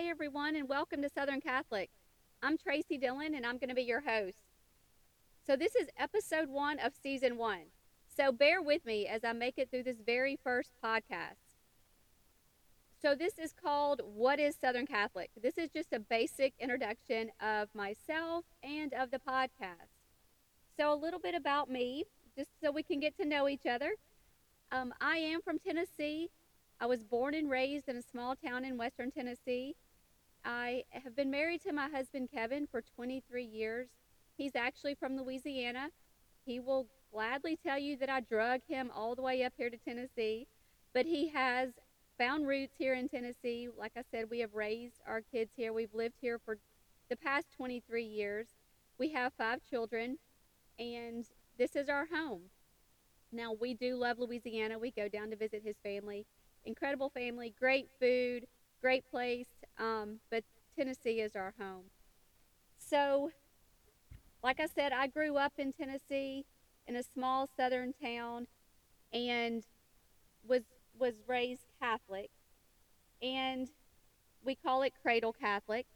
Hey everyone, and welcome to Southern Catholic. I'm Tracy Dillon, and I'm going to be your host. So, this is episode one of season one. So, bear with me as I make it through this very first podcast. So, this is called What is Southern Catholic? This is just a basic introduction of myself and of the podcast. So, a little bit about me, just so we can get to know each other. Um, I am from Tennessee. I was born and raised in a small town in western Tennessee. I have been married to my husband Kevin for 23 years. He's actually from Louisiana. He will gladly tell you that I drug him all the way up here to Tennessee, but he has found roots here in Tennessee. Like I said, we have raised our kids here. We've lived here for the past 23 years. We have five children, and this is our home. Now, we do love Louisiana. We go down to visit his family incredible family, great food, great place. Um, but Tennessee is our home. So, like I said, I grew up in Tennessee in a small southern town and was was raised Catholic. And we call it cradle Catholic.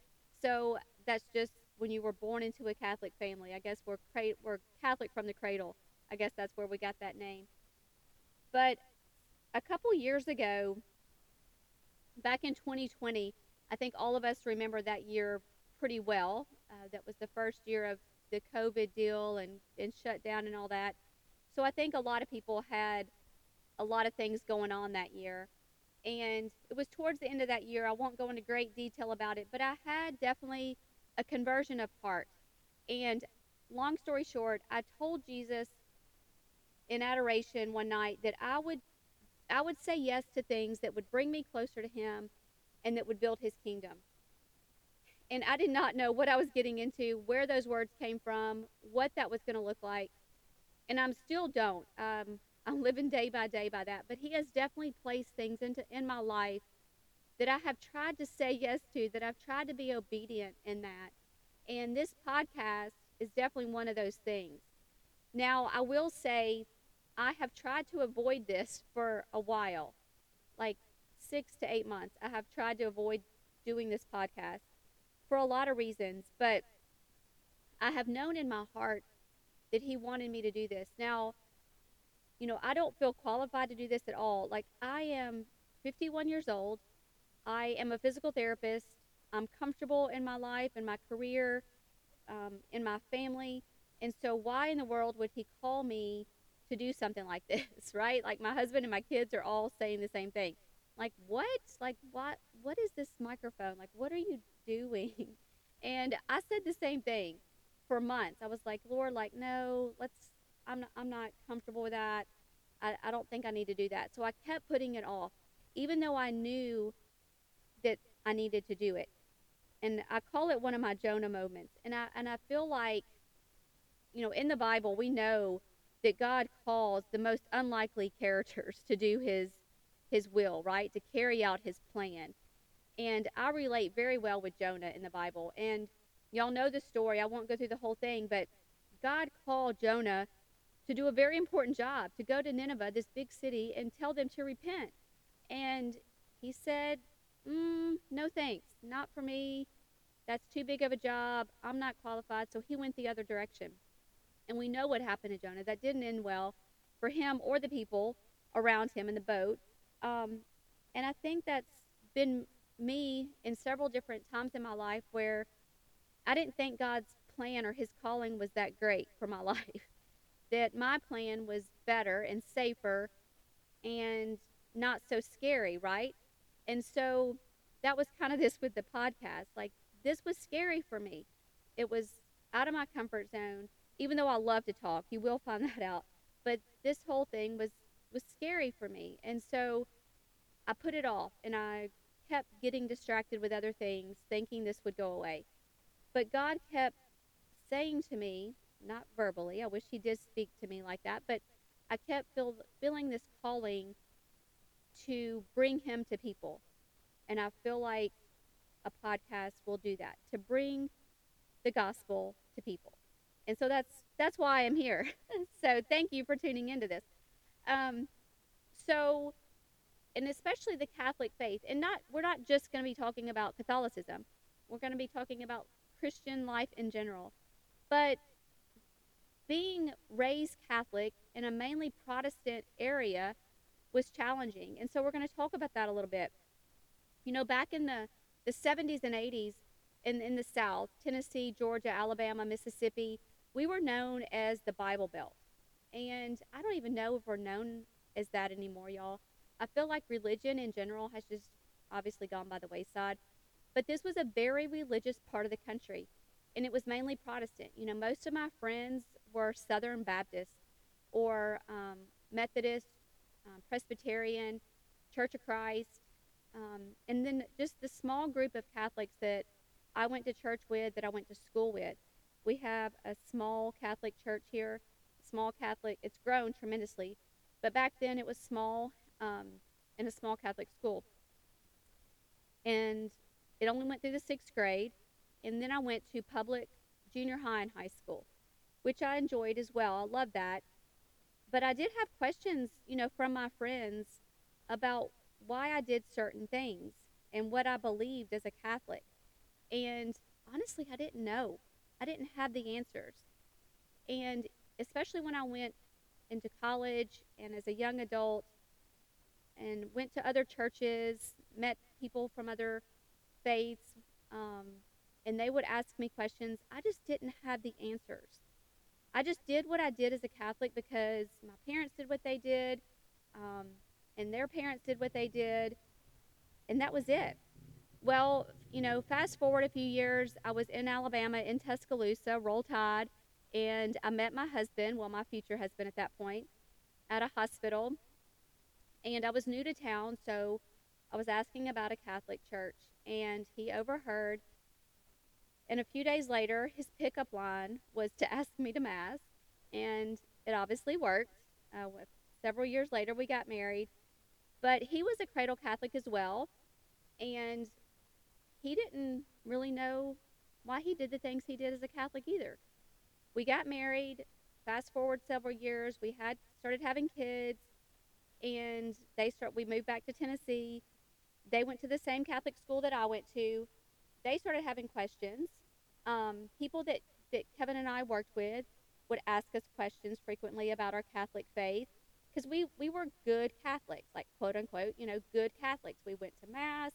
So that's just when you were born into a Catholic family. I guess we're we're Catholic from the cradle. I guess that's where we got that name. But a couple years ago, back in 2020, I think all of us remember that year pretty well. Uh, that was the first year of the COVID deal and, and shutdown and all that. So I think a lot of people had a lot of things going on that year. And it was towards the end of that year. I won't go into great detail about it, but I had definitely a conversion of heart. And long story short, I told Jesus in adoration one night that I would I would say yes to things that would bring me closer to Him and that would build His kingdom. And I did not know what I was getting into, where those words came from, what that was going to look like. And I'm still don't. Um, I'm living day by day by that. But He has definitely placed things into in my life that I have tried to say yes to, that I've tried to be obedient in that. And this podcast is definitely one of those things. Now, I will say I have tried to avoid this for a while, like six to eight months. I have tried to avoid doing this podcast for a lot of reasons, but I have known in my heart that He wanted me to do this. Now, you know, I don't feel qualified to do this at all. Like, I am 51 years old, I am a physical therapist, I'm comfortable in my life, in my career, um, in my family. And so, why in the world would He call me? To do something like this, right? Like my husband and my kids are all saying the same thing. Like, what? Like, what? What is this microphone? Like, what are you doing? And I said the same thing for months. I was like, Lord, like, no, let's. I'm not. I'm not comfortable with that. I, I don't think I need to do that. So I kept putting it off, even though I knew that I needed to do it. And I call it one of my Jonah moments. And I and I feel like, you know, in the Bible we know that God calls the most unlikely characters to do his his will, right? To carry out his plan. And I relate very well with Jonah in the Bible. And y'all know the story. I won't go through the whole thing, but God called Jonah to do a very important job, to go to Nineveh, this big city, and tell them to repent. And he said, mm, No thanks, not for me. That's too big of a job. I'm not qualified. So he went the other direction. And we know what happened to Jonah. That didn't end well for him or the people around him in the boat. Um, and I think that's been me in several different times in my life where I didn't think God's plan or his calling was that great for my life. that my plan was better and safer and not so scary, right? And so that was kind of this with the podcast. Like, this was scary for me. It was out of my comfort zone even though I love to talk, you will find that out. But this whole thing was was scary for me, and so I put it off, and I kept getting distracted with other things, thinking this would go away. But God kept saying to me, not verbally, I wish He did speak to me like that, but I kept feel, feeling this calling to bring Him to people. And I feel like a podcast will do that to bring the gospel to people and so that's that's why I'm here. so thank you for tuning into this. Um, so and especially the Catholic faith. And not we're not just going to be talking about Catholicism. We're going to be talking about Christian life in general. But being raised Catholic in a mainly Protestant area was challenging. And so we're going to talk about that a little bit. You know, back in the, the 70s and 80s in, in the South, Tennessee, Georgia, Alabama, Mississippi, we were known as the Bible Belt. And I don't even know if we're known as that anymore, y'all. I feel like religion in general has just obviously gone by the wayside. But this was a very religious part of the country, and it was mainly Protestant. You know, most of my friends were Southern Baptist or um, Methodist, um, Presbyterian, Church of Christ, um, and then just the small group of Catholics that I went to church with, that I went to school with. We have a small Catholic church here, small Catholic. It's grown tremendously, but back then it was small um, in a small Catholic school. And it only went through the sixth grade. And then I went to public junior high and high school, which I enjoyed as well. I love that. But I did have questions, you know, from my friends about why I did certain things and what I believed as a Catholic. And honestly, I didn't know. I didn't have the answers. And especially when I went into college and as a young adult and went to other churches, met people from other faiths, um, and they would ask me questions. I just didn't have the answers. I just did what I did as a Catholic because my parents did what they did, um, and their parents did what they did, and that was it. Well, you know, fast forward a few years, I was in Alabama in Tuscaloosa, Roll Tide, and I met my husband, well, my future husband at that point, at a hospital. And I was new to town, so I was asking about a Catholic church, and he overheard. And a few days later, his pickup line was to ask me to Mass, and it obviously worked. Uh, several years later, we got married, but he was a cradle Catholic as well, and he didn't really know why he did the things he did as a Catholic either. We got married. Fast forward several years, we had started having kids, and they start. We moved back to Tennessee. They went to the same Catholic school that I went to. They started having questions. Um, people that that Kevin and I worked with would ask us questions frequently about our Catholic faith because we we were good Catholics, like quote unquote, you know, good Catholics. We went to mass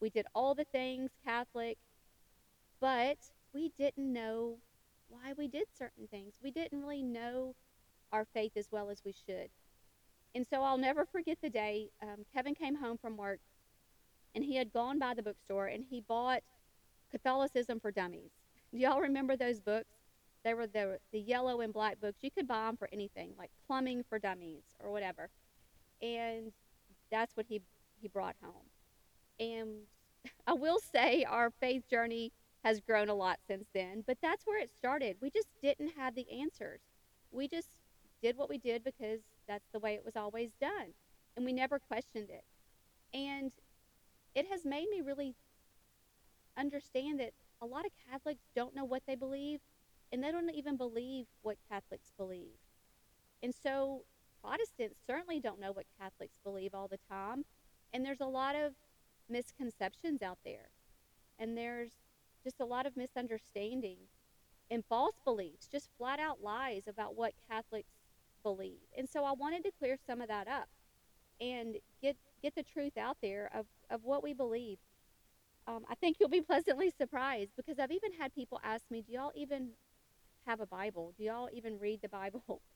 we did all the things Catholic, but we didn't know why we did certain things. We didn't really know our faith as well as we should. And so I'll never forget the day um, Kevin came home from work and he had gone by the bookstore and he bought Catholicism for Dummies. Do y'all remember those books? They were the, the yellow and black books. You could buy them for anything, like plumbing for dummies or whatever. And that's what he, he brought home. And I will say our faith journey has grown a lot since then, but that's where it started. We just didn't have the answers. We just did what we did because that's the way it was always done, and we never questioned it. And it has made me really understand that a lot of Catholics don't know what they believe, and they don't even believe what Catholics believe. And so Protestants certainly don't know what Catholics believe all the time, and there's a lot of misconceptions out there. And there's just a lot of misunderstanding and false beliefs, just flat out lies about what Catholics believe. And so I wanted to clear some of that up and get get the truth out there of, of what we believe. Um, I think you'll be pleasantly surprised because I've even had people ask me, Do y'all even have a Bible? Do y'all even read the Bible?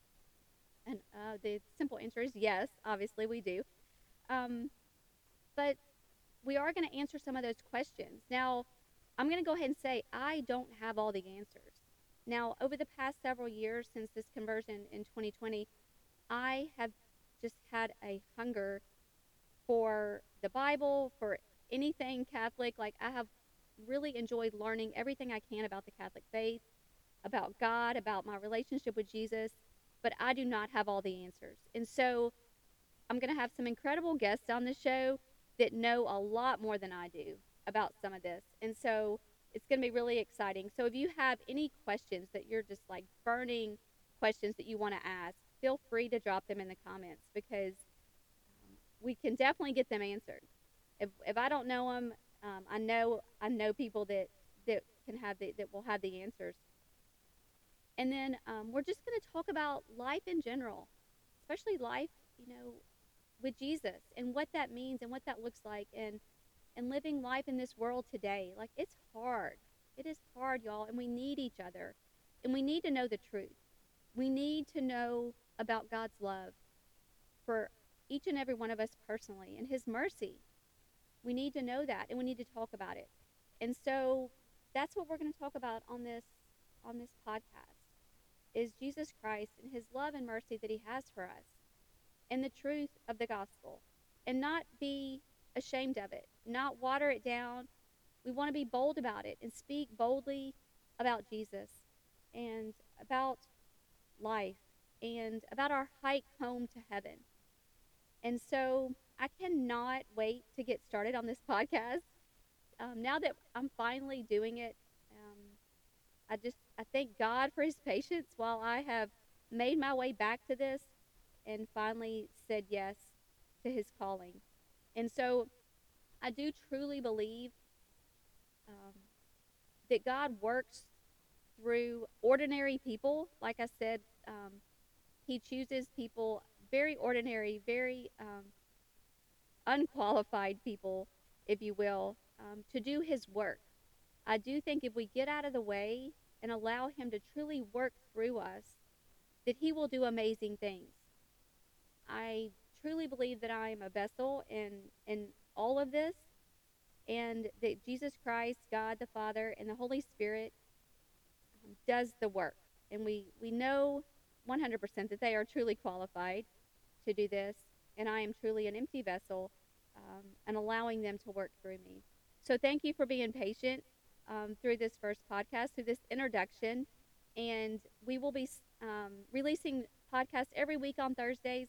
And uh, the simple answer is yes, obviously we do. Um, but we are going to answer some of those questions. Now, I'm going to go ahead and say I don't have all the answers. Now, over the past several years since this conversion in 2020, I have just had a hunger for the Bible, for anything Catholic. Like, I have really enjoyed learning everything I can about the Catholic faith, about God, about my relationship with Jesus, but I do not have all the answers. And so, I'm going to have some incredible guests on the show that know a lot more than I do about some of this. And so it's going to be really exciting. So if you have any questions that you're just like burning questions that you want to ask, feel free to drop them in the comments because um, we can definitely get them answered. If if I don't know them, um, I know I know people that that can have the, that will have the answers. And then um, we're just going to talk about life in general, especially life, you know, with Jesus and what that means and what that looks like and and living life in this world today. Like it's hard. It is hard, y'all, and we need each other. And we need to know the truth. We need to know about God's love for each and every one of us personally and his mercy. We need to know that and we need to talk about it. And so that's what we're going to talk about on this on this podcast is Jesus Christ and his love and mercy that he has for us and the truth of the gospel and not be ashamed of it, not water it down. We want to be bold about it and speak boldly about Jesus and about life and about our hike home to heaven. And so I cannot wait to get started on this podcast. Um, now that I'm finally doing it, um, I just I thank God for His patience while I have made my way back to this and finally said yes to His calling. And so I do truly believe um, that God works through ordinary people. Like I said, um, He chooses people very ordinary, very um, unqualified people, if you will, um, to do His work. I do think if we get out of the way and allow Him to truly work through us, that He will do amazing things. I truly believe that I am a vessel in in all of this, and that Jesus Christ, God the Father, and the Holy Spirit um, does the work, and we we know 100% that they are truly qualified to do this, and I am truly an empty vessel, um, and allowing them to work through me. So thank you for being patient um, through this first podcast, through this introduction. And we will be um, releasing podcasts every week on Thursdays.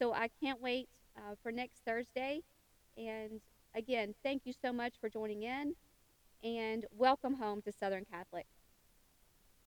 So I can't wait uh, for next Thursday. And again, thank you so much for joining in and welcome home to Southern Catholic.